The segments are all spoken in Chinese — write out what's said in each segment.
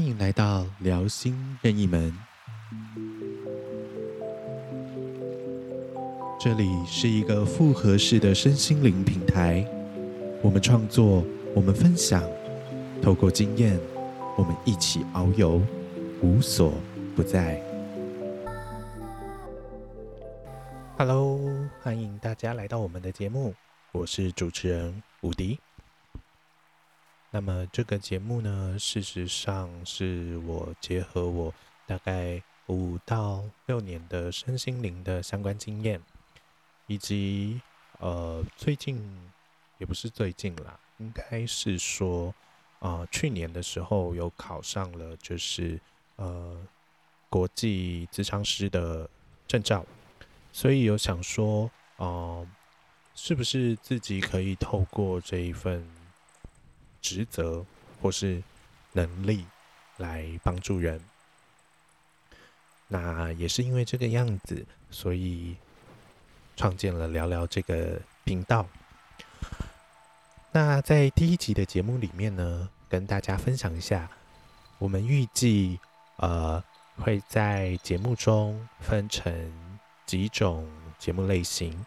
欢迎来到聊心任意门。这里是一个复合式的身心灵平台，我们创作，我们分享，透过经验，我们一起遨游，无所不在。Hello，欢迎大家来到我们的节目，我是主持人伍迪。那么这个节目呢，事实上是我结合我大概五到六年的身心灵的相关经验，以及呃最近也不是最近啦，应该是说啊去年的时候有考上了就是呃国际咨商师的证照，所以有想说啊是不是自己可以透过这一份。职责或是能力来帮助人，那也是因为这个样子，所以创建了聊聊这个频道。那在第一集的节目里面呢，跟大家分享一下，我们预计呃会在节目中分成几种节目类型，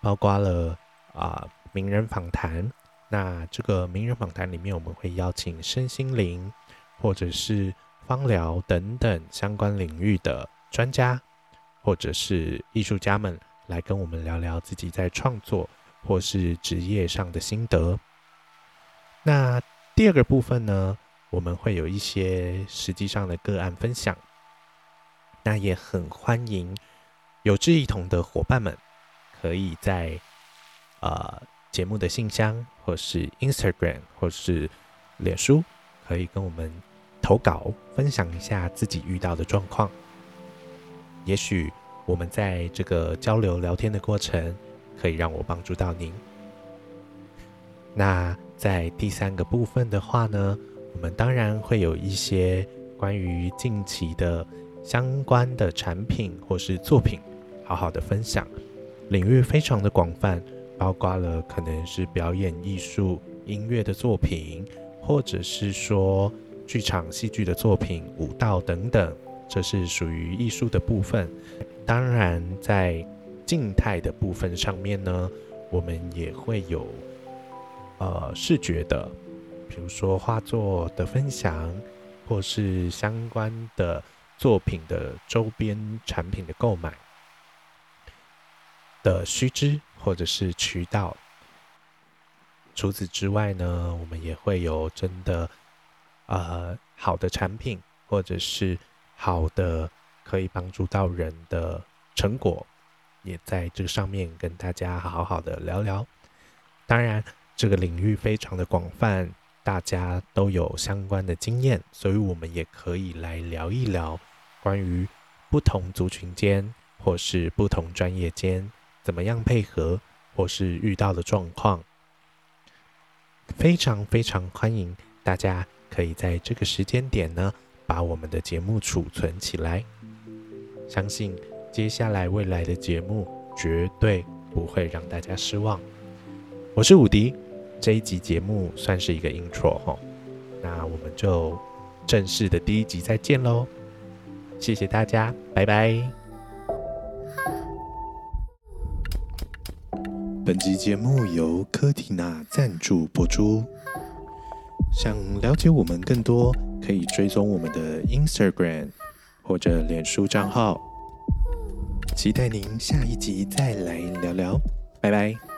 包括了啊名人访谈。那这个名人访谈里面，我们会邀请身心灵或者是芳疗等等相关领域的专家，或者是艺术家们来跟我们聊聊自己在创作或是职业上的心得。那第二个部分呢，我们会有一些实际上的个案分享。那也很欢迎有志一同的伙伴们，可以在呃。节目的信箱，或是 Instagram，或是脸书，可以跟我们投稿，分享一下自己遇到的状况。也许我们在这个交流聊天的过程，可以让我帮助到您。那在第三个部分的话呢，我们当然会有一些关于近期的相关的产品或是作品，好好的分享，领域非常的广泛。包括了可能是表演艺术、音乐的作品，或者是说剧场戏剧的作品、舞蹈等等，这是属于艺术的部分。当然，在静态的部分上面呢，我们也会有呃视觉的，比如说画作的分享，或是相关的作品的周边产品的购买的须知。或者是渠道。除此之外呢，我们也会有真的呃好的产品，或者是好的可以帮助到人的成果，也在这个上面跟大家好好的聊聊。当然，这个领域非常的广泛，大家都有相关的经验，所以我们也可以来聊一聊关于不同族群间或是不同专业间。怎么样配合，或是遇到的状况，非常非常欢迎大家可以在这个时间点呢，把我们的节目储存起来。相信接下来未来的节目绝对不会让大家失望。我是伍迪，这一集节目算是一个 intro 哈，那我们就正式的第一集再见喽，谢谢大家，拜拜。本集节目由科蒂娜赞助播出。想了解我们更多，可以追踪我们的 Instagram 或者脸书账号。期待您下一集再来聊聊，拜拜。